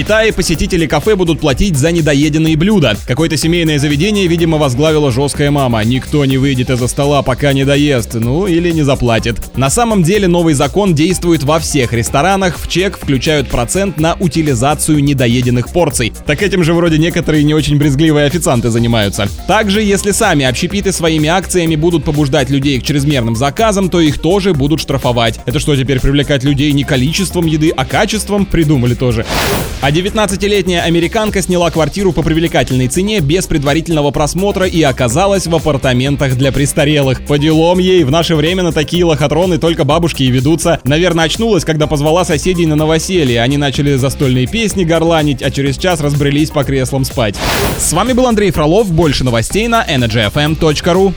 Китае посетители кафе будут платить за недоеденные блюда. Какое-то семейное заведение, видимо, возглавила жесткая мама. Никто не выйдет из-за стола, пока не доест, ну или не заплатит. На самом деле новый закон действует во всех ресторанах. В чек включают процент на утилизацию недоеденных порций. Так этим же вроде некоторые не очень брезгливые официанты занимаются. Также, если сами общепиты своими акциями будут побуждать людей к чрезмерным заказам, то их тоже будут штрафовать. Это что, теперь привлекать людей не количеством еды, а качеством? Придумали тоже. А 19-летняя американка сняла квартиру по привлекательной цене без предварительного просмотра и оказалась в апартаментах для престарелых. По делам ей, в наше время на такие лохотроны только бабушки и ведутся. Наверное, очнулась, когда позвала соседей на новоселье. Они начали застольные песни горланить, а через час разбрелись по креслам спать. С вами был Андрей Фролов. Больше новостей на energyfm.ru.